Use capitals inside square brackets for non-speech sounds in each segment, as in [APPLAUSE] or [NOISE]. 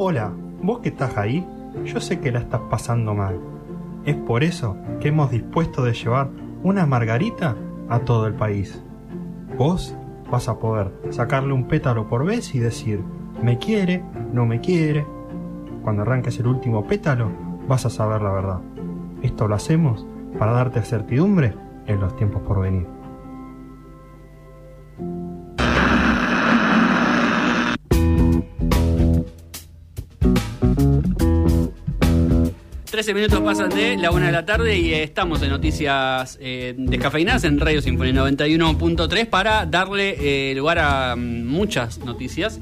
Hola, vos que estás ahí, yo sé que la estás pasando mal. Es por eso que hemos dispuesto de llevar una margarita a todo el país. Vos vas a poder sacarle un pétalo por vez y decir, me quiere, no me quiere. Cuando arranques el último pétalo, vas a saber la verdad. Esto lo hacemos para darte certidumbre en los tiempos por venir. 13 minutos pasan de la una de la tarde y estamos en noticias eh, descafeinadas en Radio Sinfonía 91.3 para darle eh, lugar a mm, muchas noticias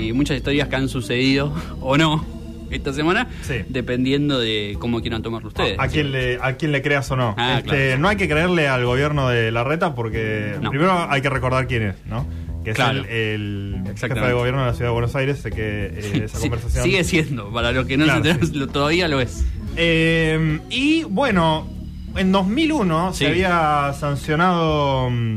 y muchas historias que han sucedido [LAUGHS] o no esta semana, dependiendo de cómo quieran tomarlo ustedes. A, quién, le, a quién le creas o no. Ah, este, no hay que creerle al gobierno de la reta porque primero hay que recordar quién es, ¿no? que es el, jefe de gobierno de la ciudad de Buenos Aires, sé que eh, esa [LAUGHS] conversación... Sigue siendo, para los que no se todavía lo es. Eh, y bueno, en 2001 se había sancionado mm,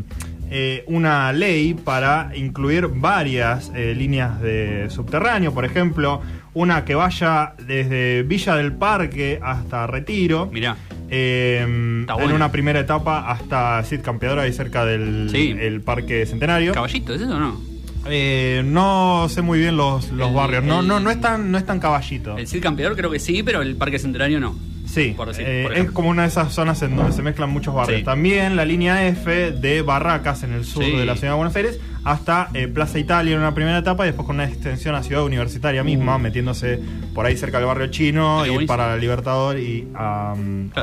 eh, una ley para incluir varias eh, líneas de subterráneo, por ejemplo, una que vaya desde Villa del Parque hasta Retiro. Mirá. En una primera etapa hasta Cid Campeadora, ahí cerca del Parque Centenario. ¿Caballito es eso o no? No sé muy bien los, barrios. no, no, no es tan, no es tan caballito. El Cid Campeador creo que sí, pero el Parque Centenario no. Sí, eh, es como una de esas zonas en donde se mezclan muchos barrios. También la línea F de Barracas en el sur de la ciudad de Buenos Aires hasta eh, Plaza Italia en una primera etapa y después con una extensión a Ciudad Universitaria misma, uh. metiéndose por ahí cerca del barrio chino y para Libertador y a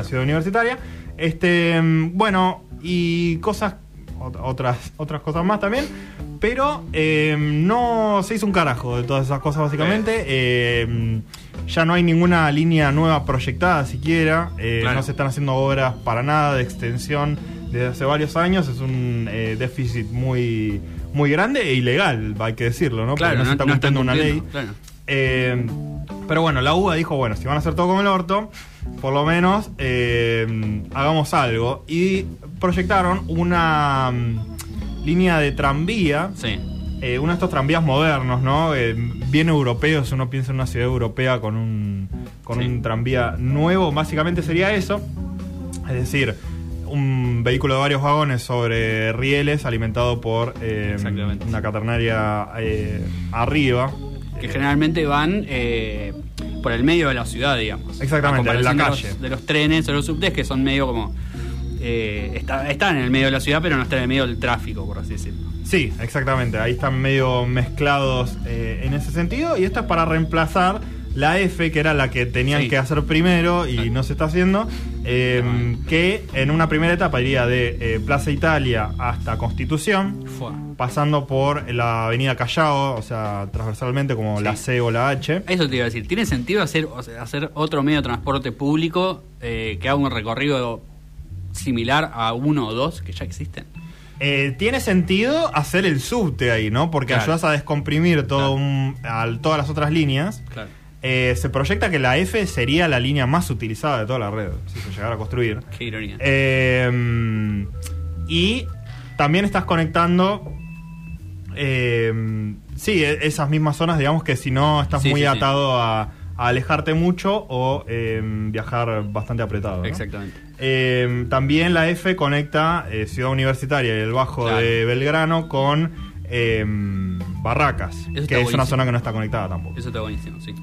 Ciudad Universitaria. Este, mm, bueno, y cosas otras, otras cosas más también. Pero eh, no se hizo un carajo de todas esas cosas, básicamente. Eh, ya no hay ninguna línea nueva proyectada siquiera. Eh, no se están haciendo obras para nada de extensión desde hace varios años. Es un déficit muy, muy grande e ilegal, hay que decirlo, ¿no? Porque no, se está cumpliendo una ley. Pero bueno, la UBA dijo, bueno, si van a hacer todo como el orto, por lo menos hagamos algo. Y proyectaron una mm, línea de tranvía. Sí. Eh, uno de estos tranvías modernos, ¿no? Eh, bien europeos, uno piensa en una ciudad europea con un, con un tranvía nuevo, básicamente sería eso. Es decir, un vehículo de varios vagones sobre rieles alimentado por eh, una caternaria arriba. Que generalmente van por el medio de la ciudad, digamos. Exactamente, en la calle. de los trenes o los subtes que son medio como eh, está, en el medio de la ciudad, pero no está en el medio del tráfico, por así decirlo. Sí, exactamente. Ahí están medio mezclados eh, en ese sentido. Y esto es para reemplazar la F, que era la que tenían que hacer primero y no se está haciendo, eh, que en una primera etapa iría de Plaza Italia hasta Constitución, pasando por la avenida Callao, o sea, transversalmente como la C o la H. Eso te iba a decir, ¿tiene sentido hacer, hacer otro medio de transporte público que haga un recorrido similar a uno o dos que ya existen? Eh, tiene sentido hacer el subte ahí, ¿no? Porque ayudas a descomprimir todo todas las otras líneas. Eh, se proyecta que la F sería la línea más utilizada de toda la red, si se llegara a construir. Qué ironía. Eh, y también estás conectando. sí, e-, esas mismas zonas, digamos que si no estás muy atado a alejarte mucho o viajar bastante apretado. Exactamente. También la F conecta eh, Ciudad Universitaria y el Bajo de Belgrano con em, Barracas, que es una zona que no está conectada tampoco. Eso está buenísimo, sí.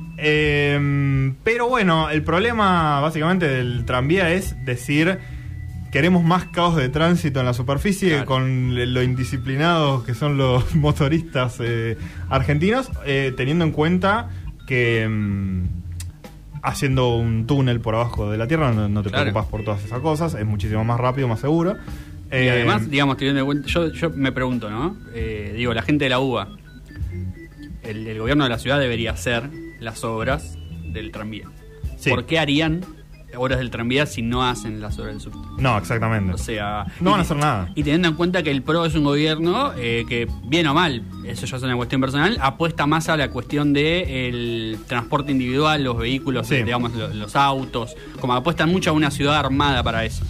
pero bueno, el problema básicamente del tranvía es decir queremos más caos de tránsito en la superficie con lo indisciplinados que son los [LAUGHS] motoristas eh, argentinos, eh, teniendo en cuenta que mm, haciendo un túnel por abajo de la Tierra no, te preocupas por todas esas cosas, es muchísimo más rápido, más seguro. Y eh, además, digamos, teniendo en cuenta, yo, yo me pregunto, ¿no? Eh, digo, la gente de la UBA, el, gobierno de la ciudad debería hacer las obras del tranvía. ¿Por qué harían horas del tranvía si no hacen las horas del subte. No, exactamente. O sea. No van a hacer nada. Y teniendo en cuenta que el PRO es un gobierno eh, que, bien o mal, eso ya es una cuestión personal, apuesta más a la cuestión del transporte individual, los vehículos, digamos, los, autos. Como apuestan mucho a una ciudad armada para eso.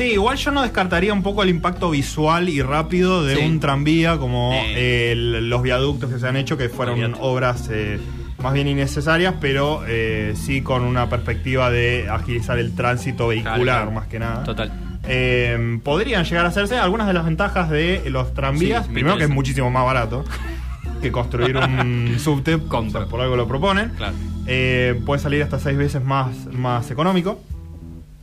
Sí, igual yo no descartaría un poco el impacto visual y rápido de un tranvía como los viaductos que se han hecho, que fueron obras. Eh, más bien innecesarias, pero eh, sí con una perspectiva de agilizar el tránsito vehicular, más que nada. Total. Eh, podrían llegar a hacerse algunas de las ventajas de los tranvías. Primero que es muchísimo más barato que construir un [LAUGHS] subte, por algo lo proponen. Claro. Eh, puede salir hasta seis veces más, más económico.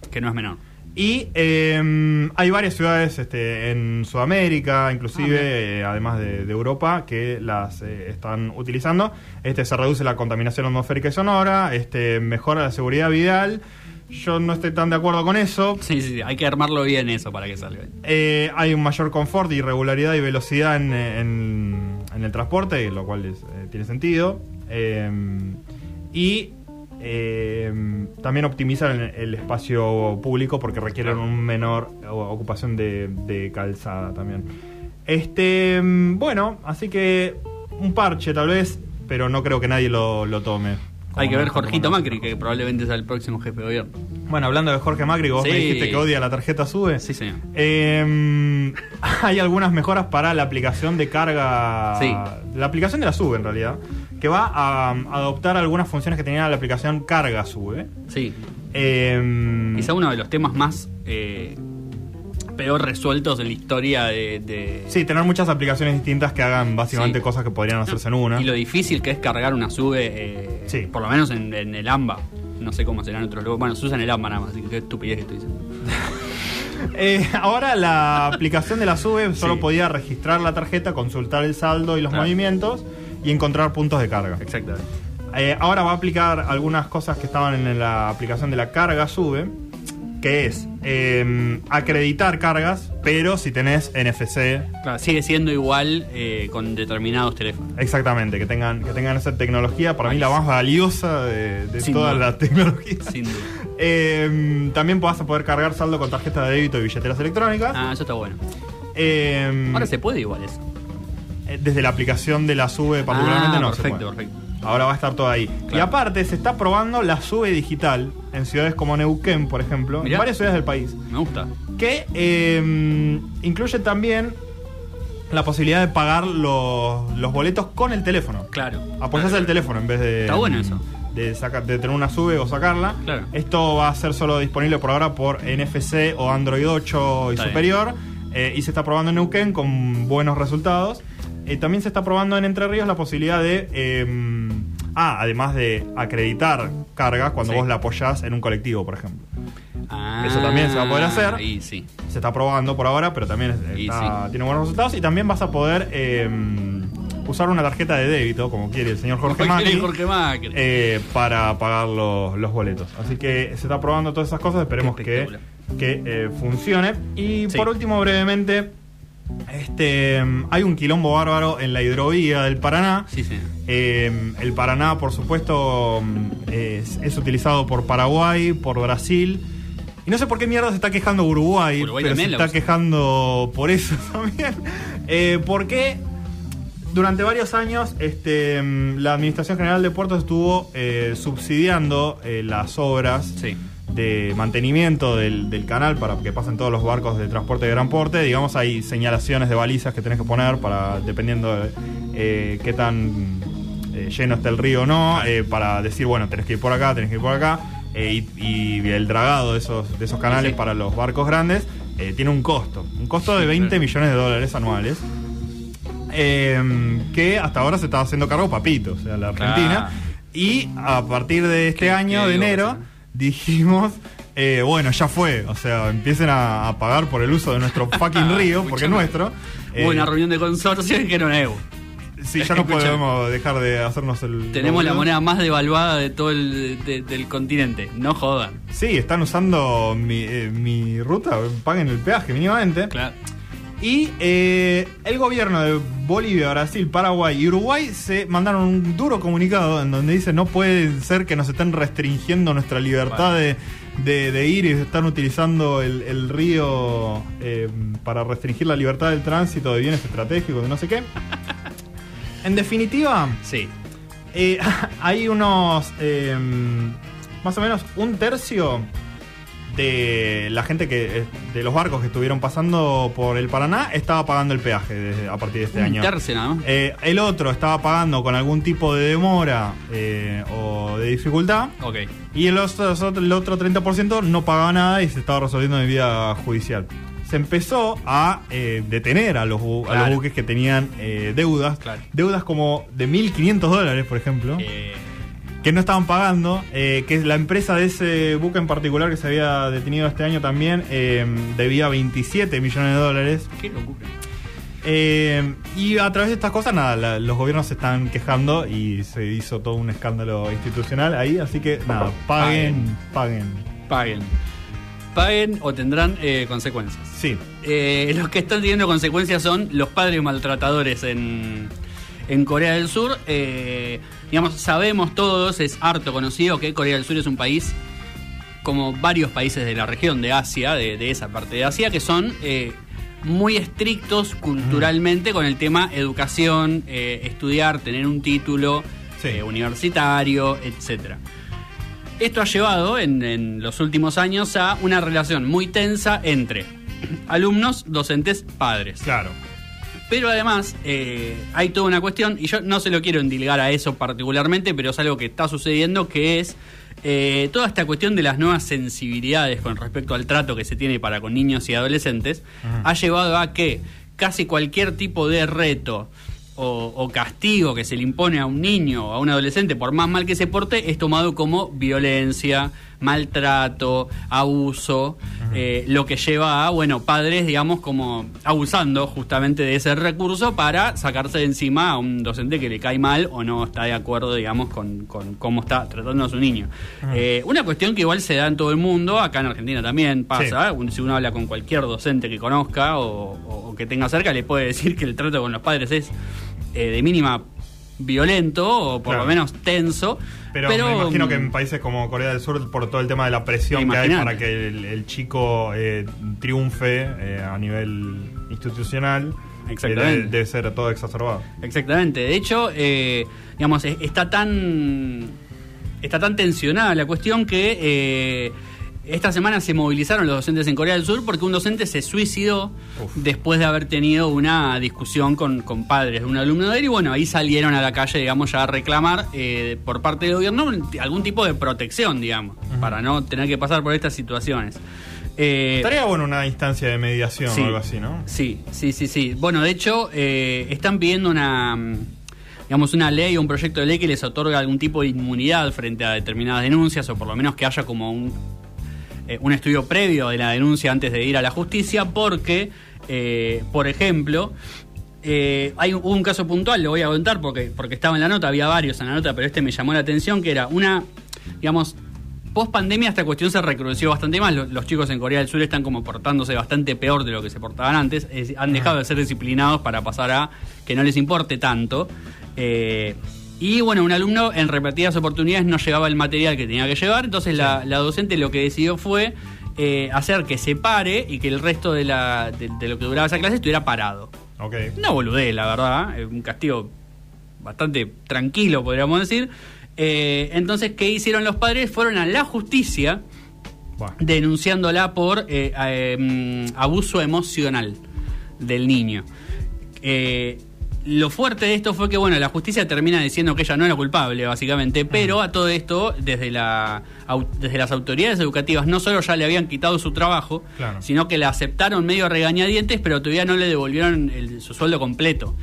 Que no es menor. Y eh, hay varias ciudades este, en Sudamérica, inclusive, ah, eh, además de, Europa, que las eh, están utilizando. Este se reduce la contaminación atmosférica y sonora, este mejora la seguridad vial. Yo no estoy tan de acuerdo con eso. Sí, sí, hay que armarlo bien eso para que salga. hay un mayor confort y regularidad y velocidad en, el transporte, lo cual tiene sentido. y eh, también optimizan el, espacio público porque requieren un menor ocupación de, calzada también. Este, bueno, así que un parche tal vez, pero no creo que nadie lo, tome. Hay que ver Jorgito Macri, que probablemente sea el próximo jefe de gobierno. Bueno, hablando de Jorge Macri, vos me dijiste que odia la tarjeta SUBE. Sí, señor. Em, [LAUGHS] hay algunas mejoras para la aplicación de carga. Sí. La aplicación de la SUBE, en realidad que va a, adoptar algunas funciones que tenía la aplicación Carga Sube. Sí. Eh, Quizá uno de los temas más eh, peor resueltos en la historia de, Sí, tener muchas aplicaciones distintas que hagan básicamente cosas que podrían hacerse en una. Y lo difícil que es cargar una Sube, eh, sí. por lo menos en, el AMBA. No sé cómo serán otros lugares. Bueno, se usa en el AMBA nada más, así que qué estupidez que estoy diciendo. [LAUGHS] Eh, ahora la aplicación de la SUBE solo podía registrar la tarjeta, consultar el saldo y los movimientos y encontrar puntos de carga. Exactamente. Eh, ahora va a aplicar algunas cosas que estaban en la aplicación de la carga sube, que es em, acreditar cargas, pero si tenés NFC. Claro, sigue siendo igual eh, con determinados teléfonos. Exactamente, que tengan, que tengan esa tecnología, para mí la más valiosa de, todas las tecnologías. Sin duda. [LAUGHS] Em, también vas a poder cargar saldo con tarjeta de débito y billeteras electrónicas. Ah, eso está bueno. Em, ahora se puede igual eso. Eh, desde la aplicación de la SUBE particularmente ah, no perfecto, perfecto. Ahora va a estar todo ahí. Y aparte se está probando la SUBE digital en ciudades como Neuquén, por ejemplo, en varias ciudades del país. Me gusta. Que eh, incluye también la posibilidad de pagar los, boletos con el teléfono. Claro. Apoyarse el teléfono en vez de. Está bueno eso. De, sacar, de tener una SUBE o sacarla. Claro. Esto va a ser solo disponible por ahora por NFC o Android 8 y superior. Eh, y se está probando en Neuquén con buenos resultados. Eh, también se está probando en Entre Ríos la posibilidad de. Ah, además de acreditar cargas cuando vos la apoyás en un colectivo, por ejemplo. Ah, Eso también se va a poder hacer. Sí. Se está probando por ahora, pero también tiene buenos resultados. Y también vas a poder em, usar una tarjeta de débito, como quiere el señor Jorge Macri, eh, para pagar los, boletos. Así que se está probando todas esas cosas. Esperemos que, que eh, funcione. Y por último, brevemente este, hay un quilombo bárbaro en la hidrovía del Paraná. Sí, sí. Eh, el Paraná, por supuesto, es, utilizado por Paraguay, por Brasil. Y no sé por qué mierda se está quejando Uruguay, pero se está quejando por eso [LAUGHS] también. Eh, porque durante varios años este, la Administración General de Puertos estuvo eh, subsidiando las obras. Sí de mantenimiento del, canal para que pasen todos los barcos de transporte de gran porte. Digamos, hay señalaciones de balizas que tenés que poner para, dependiendo de eh, qué tan eh, lleno está el río o no, eh, para decir, bueno, tenés que ir por acá, tenés que ir por acá. Y, el dragado de esos, de esos canales para los barcos grandes tiene un costo, un costo de 20 millones de dólares anuales. que hasta ahora se estaba haciendo cargo Papito, o sea, la Argentina. Y a partir de este año, de enero, dijimos, eh, bueno, ya fue. O sea, empiecen a, pagar por el uso de nuestro fucking [LAUGHS] río, porque es nuestro. Hubo una eh, reunión de consorcio y que no es. Sí, ya no podemos dejar de hacernos el. Tenemos la moneda más devaluada de todo el del continente, no jodan. Sí, están usando mi, eh, mi ruta, paguen el peaje mínimamente. Claro. Y eh, el gobierno de Bolivia, Brasil, Paraguay y Uruguay se mandaron un duro comunicado en donde dice no puede ser que nos estén restringiendo nuestra libertad de, ir y están utilizando el, río eh, para restringir la libertad del tránsito de bienes estratégicos, de no sé qué. En definitiva, sí. Eh, [LAUGHS] hay unos, más o menos un tercio de la gente que de los barcos que estuvieron pasando por el Paraná estaba pagando el peaje a partir de este año. Eh, el otro estaba pagando con algún tipo de demora eh, o de dificultad. Okay. Y el otro, el otro 30% no pagaba nada y se estaba resolviendo en vía judicial se empezó a eh, detener a los, buques que tenían eh, deudas. Deudas como de 1.500 dólares, por ejemplo. Eh. Que no estaban pagando, que es la empresa de ese buque en particular que se había detenido este año también, debía 27 millones de dólares. Qué locura. y a través de estas cosas, nada, los gobiernos se están quejando y se hizo todo un escándalo institucional ahí, así que nada, paguen, paguen. Paguen paguen o tendrán eh, consecuencias. Sí. Eh, los que están teniendo consecuencias son los padres maltratadores en, Corea del Sur. Eh, digamos, sabemos todos, es harto conocido que Corea del Sur es un país como varios países de la región de Asia, de, esa parte de Asia, que son muy estrictos culturalmente con el tema educación, estudiar, tener un título universitario, etcétera. Esto ha llevado en, los últimos años a una relación muy tensa entre alumnos, docentes, padres. Claro. Pero además eh, hay toda una cuestión, y yo no se lo quiero endilgar a eso particularmente, pero es algo que está sucediendo, que es eh, toda esta cuestión de las nuevas sensibilidades con respecto al trato que se tiene para con niños y adolescentes, ha llevado a que casi cualquier tipo de reto, o, castigo que se le impone a un niño o a un adolescente por más mal que se porte es tomado como violencia, maltrato, abuso, eh, lo que lleva a, bueno, padres, digamos, como abusando justamente de ese recurso para sacarse de encima a un docente que le cae mal o no está de acuerdo, digamos, con, cómo está tratando a su niño. Eh, una cuestión que igual se da en todo el mundo, acá en Argentina también pasa, si uno habla con cualquier docente que conozca o que tenga cerca, le puede decir que el trato con los padres es eh, de mínima violento o por lo menos tenso. Pero, me imagino que en países como Corea del Sur, por todo el tema de la presión que hay para que el, chico eh, triunfe eh, a nivel institucional, Exactamente. Debe, ser todo exacerbado. Exactamente. De hecho, digamos, está tan está tan tensionada la cuestión que esta semana se movilizaron los docentes en Corea del Sur porque un docente se suicidó después de haber tenido una discusión con, padres de un alumno de él y bueno, ahí salieron a la calle, digamos, ya a reclamar eh, por parte del gobierno algún tipo de protección, digamos, para no tener que pasar por estas situaciones. Eh, Estaría bueno una instancia de mediación o algo así, ¿no? Sí, sí, sí, sí. Bueno, de hecho, eh, están pidiendo una digamos, una ley o un proyecto de ley que les otorga algún tipo de inmunidad frente a determinadas denuncias, o por lo menos que haya como un eh, un estudio previo de la denuncia antes de ir a la justicia, porque, eh, por ejemplo, eh, hay un, caso puntual, lo voy a contar porque, porque estaba en la nota, había varios en la nota, pero este me llamó la atención, que era una, digamos, post pandemia esta cuestión se recrudeció bastante más. Los, chicos en Corea del Sur están como portándose bastante peor de lo que se portaban antes. han dejado de ser disciplinados para pasar a que no les importe tanto. Y bueno, un alumno en repetidas oportunidades no llevaba el material que tenía que llevar, entonces la, docente lo que decidió fue eh, hacer que se pare y que el resto de, la, de, lo que duraba esa clase estuviera parado. Okay. Una boludez, la verdad, eh, un castigo bastante tranquilo, podríamos decir. Eh, entonces, ¿qué hicieron los padres? Fueron a la justicia denunciándola por mm, abuso emocional del niño. Eh, lo fuerte de esto fue que, bueno, la justicia termina diciendo que ella no era culpable, básicamente, pero a todo esto, desde, la, desde las autoridades educativas, no solo ya le habían quitado su trabajo, sino que la aceptaron medio regañadientes, pero todavía no le devolvieron su sueldo completo.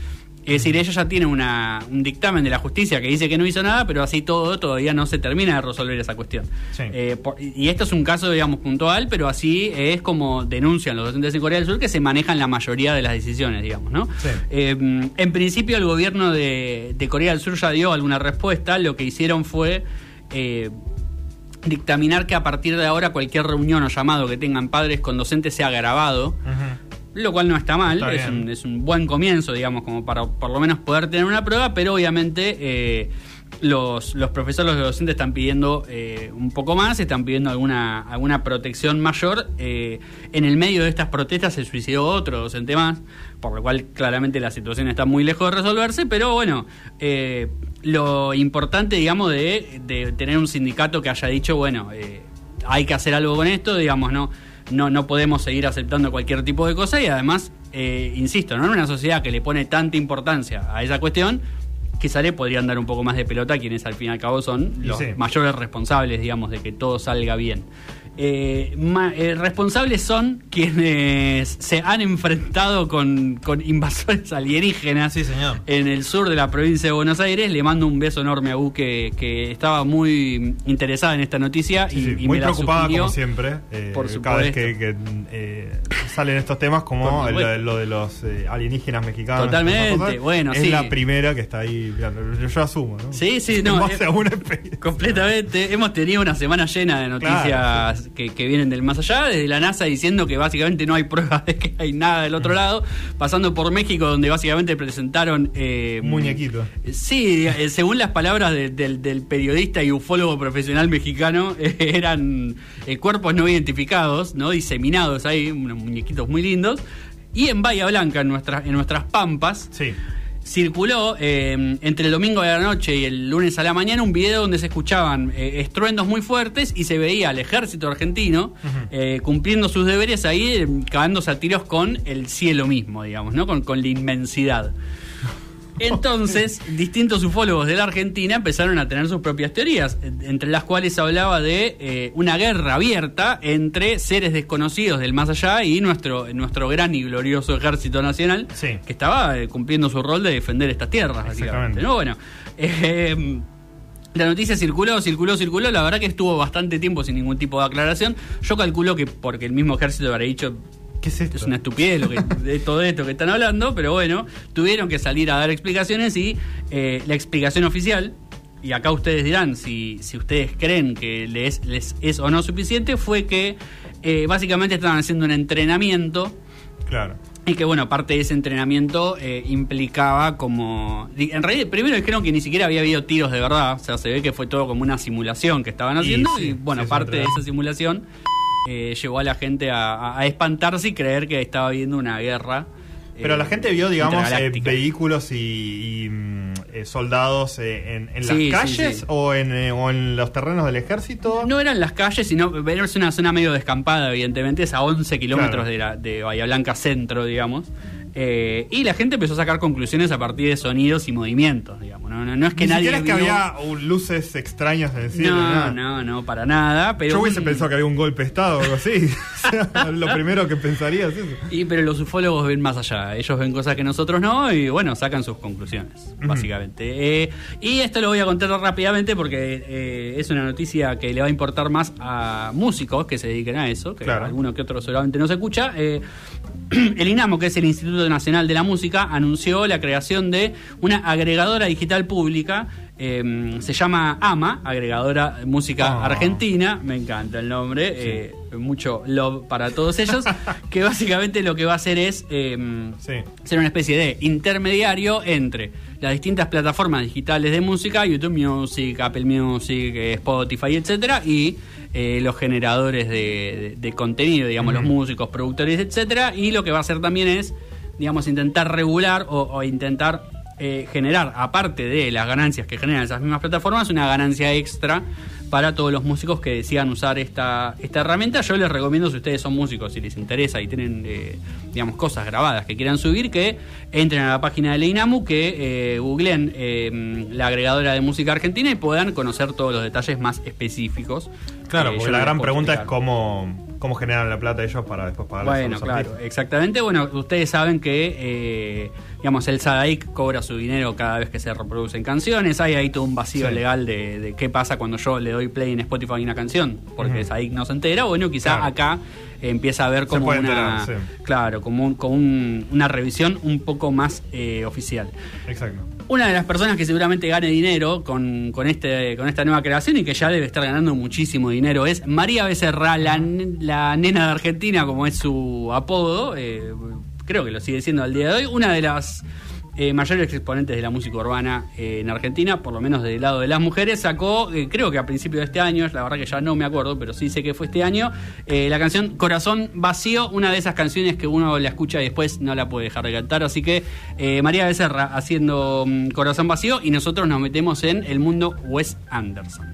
Es decir, ella ya tiene una, un dictamen de la justicia que dice que no hizo nada, pero así todo todavía no se termina de resolver esa cuestión. Eh, y esto es un caso, digamos, puntual, pero así es como denuncian los docentes en Corea del Sur que se manejan la mayoría de las decisiones, digamos, ¿no? Eh, en principio el gobierno de, Corea del Sur ya dio alguna respuesta, lo que hicieron fue... Eh, dictaminar que a partir de ahora cualquier reunión o llamado que tengan padres con docentes sea grabado lo cual no está mal, es, un, es, un, buen comienzo, digamos, como para por lo menos poder tener una prueba, pero obviamente eh, los, los profesores, los docentes están pidiendo eh, un poco más, están pidiendo alguna, alguna protección mayor. Eh, en el medio de estas protestas se suicidó otro docente más, por lo cual claramente la situación está muy lejos de resolverse, pero bueno, lo importante, digamos, de, de, tener un sindicato que haya dicho, bueno, hay que hacer algo con esto, digamos, no, no, no podemos seguir aceptando cualquier tipo de cosa y además, eh, insisto, ¿no? en una sociedad que le pone tanta importancia a esa cuestión, quizá le podrían dar un poco más de pelota a quienes al fin y al cabo son los mayores responsables, digamos, de que todo salga bien. Eh, eh, responsables son quienes se han enfrentado con, invasores [LAUGHS] alienígenas señor. en el sur de la provincia de Buenos Aires. Le mando un beso enorme a U que, estaba muy interesada en esta noticia y, muy preocupada como siempre. Eh, por cada vez que, salen estos temas como lo, de los alienígenas mexicanos. Totalmente, bueno, es la primera que está ahí. Yo, asumo, ¿no? Sí, sí, [LAUGHS] no. completamente. Hemos tenido una semana llena de noticias que, vienen del más allá, desde la NASA diciendo que básicamente no hay pruebas de que hay nada del otro lado, pasando por México donde básicamente presentaron... Eh, Muñequito. Sí, eh, según las palabras del periodista y ufólogo profesional mexicano, [LAUGHS] eran eh, cuerpos no identificados, no diseminados ahí, unos muñequitos muy lindos. Y en Bahía Blanca, en, nuestras en nuestras pampas, sí circuló eh, entre el domingo de la noche y el lunes a la mañana un video donde se escuchaban eh, estruendos muy fuertes y se veía al ejército argentino eh, cumpliendo sus deberes ahí, cagándose a tiros con el cielo mismo, digamos, ¿no? Con, con la inmensidad. Entonces, distintos ufólogos de la Argentina empezaron a tener sus propias teorías, entre las cuales hablaba de eh, una guerra abierta entre seres desconocidos del más allá y nuestro, nuestro gran y glorioso ejército nacional, que estaba eh, cumpliendo su rol de defender estas tierras, básicamente. ¿no? Bueno, eh, la noticia circuló, circuló, circuló. La verdad que estuvo bastante tiempo sin ningún tipo de aclaración. Yo calculo que porque el mismo ejército habrá dicho es una estupidez lo que, de todo esto que están hablando, pero bueno, tuvieron que salir a dar explicaciones y eh, la explicación oficial, y acá ustedes dirán si, si ustedes creen que les, les es o no suficiente, fue que eh, básicamente estaban haciendo un entrenamiento. Claro. Y que bueno, parte de ese entrenamiento eh, implicaba como... En realidad, primero dijeron que ni siquiera había habido tiros de verdad, o sea, se ve que fue todo como una simulación que estaban haciendo y, bueno, parte de esa simulación eh, llevó a la gente a, espantarse y creer que estaba viendo una guerra. Pero la eh, gente vio, digamos, eh, vehículos y, mm, soldados en, las calles O, en, o en los terrenos del ejército. No eran las calles, sino es una zona medio descampada, evidentemente, es a 11 kilómetros de, la, de Bahía Blanca Centro, digamos. Eh, y la gente empezó a sacar conclusiones a partir de sonidos y movimientos, digamos. No, es que nadie. que había luces extrañas. No, no, no, para nada. Pero Yo hubiese pensado que había un golpe de Estado o algo así. [LAUGHS] lo primero que pensaría es eso. Y, pero los ufólogos ven más allá. Ellos ven cosas que nosotros no y, bueno, sacan sus conclusiones, básicamente. Eh, y esto lo voy a contar rápidamente porque eh, es una noticia que le va a importar más a músicos que se dediquen a eso, que alguno que otro seguramente no se escucha. [CLEARS THROAT] el INAMO, que es el Instituto Nacional de la Música, anunció la creación de una agregadora digital pública. Em, se llama AMA, Agregadora Música ah. Argentina. Me encanta el nombre. Eh, mucho love para todos ellos. [LAUGHS] que básicamente lo que va a hacer es em, ser una especie de intermediario entre las distintas plataformas digitales de música, YouTube Music, Apple Music, eh, Spotify, etcétera, y eh, los generadores de, contenido, digamos, los músicos, productores, etcétera, y lo que va a hacer también es, digamos, intentar regular o, intentar eh, generar, aparte de las ganancias que generan esas mismas plataformas, una ganancia extra para todos los músicos que decidan usar esta, esta herramienta. Yo les recomiendo, si ustedes son músicos, si les interesa y tienen, eh, digamos, cosas grabadas que quieran subir, que entren a la página de Inamu, que eh, googleen eh, la agregadora de música argentina y puedan conocer todos los detalles más específicos. Claro, porque la gran pregunta es cómo cómo generan la plata ellos para después pagar Bueno, claro, exactamente. Bueno, ustedes saben que, eh, digamos, el SADAIC cobra su dinero cada vez que se reproducen canciones. Hay ahí todo un vacío legal de, qué pasa cuando yo le doy play en Spotify a una canción, porque el SADAIC no se entera. Bueno, quizá acá empieza a ver como una, claro, como, una revisión un poco más eh, oficial. Exacto. Una de las personas que seguramente gane dinero con, con, este, con esta nueva creación y que ya debe estar ganando muchísimo dinero es María Becerra, la, la nena de Argentina, como es su apodo. Eh, creo que lo sigue siendo al día de hoy. Una de las eh, mayores exponentes de la música urbana eh, en Argentina, por lo menos del lado de las mujeres, sacó, eh, creo que a principios de este año, la verdad que ya no me acuerdo, pero sí sé que fue este año, la canción Corazón Vacío, una de esas canciones que uno la escucha y después no la puede dejar de cantar. Así que María Becerra haciendo mm, Corazón Vacío y nosotros nos metemos en el mundo Wes Anderson.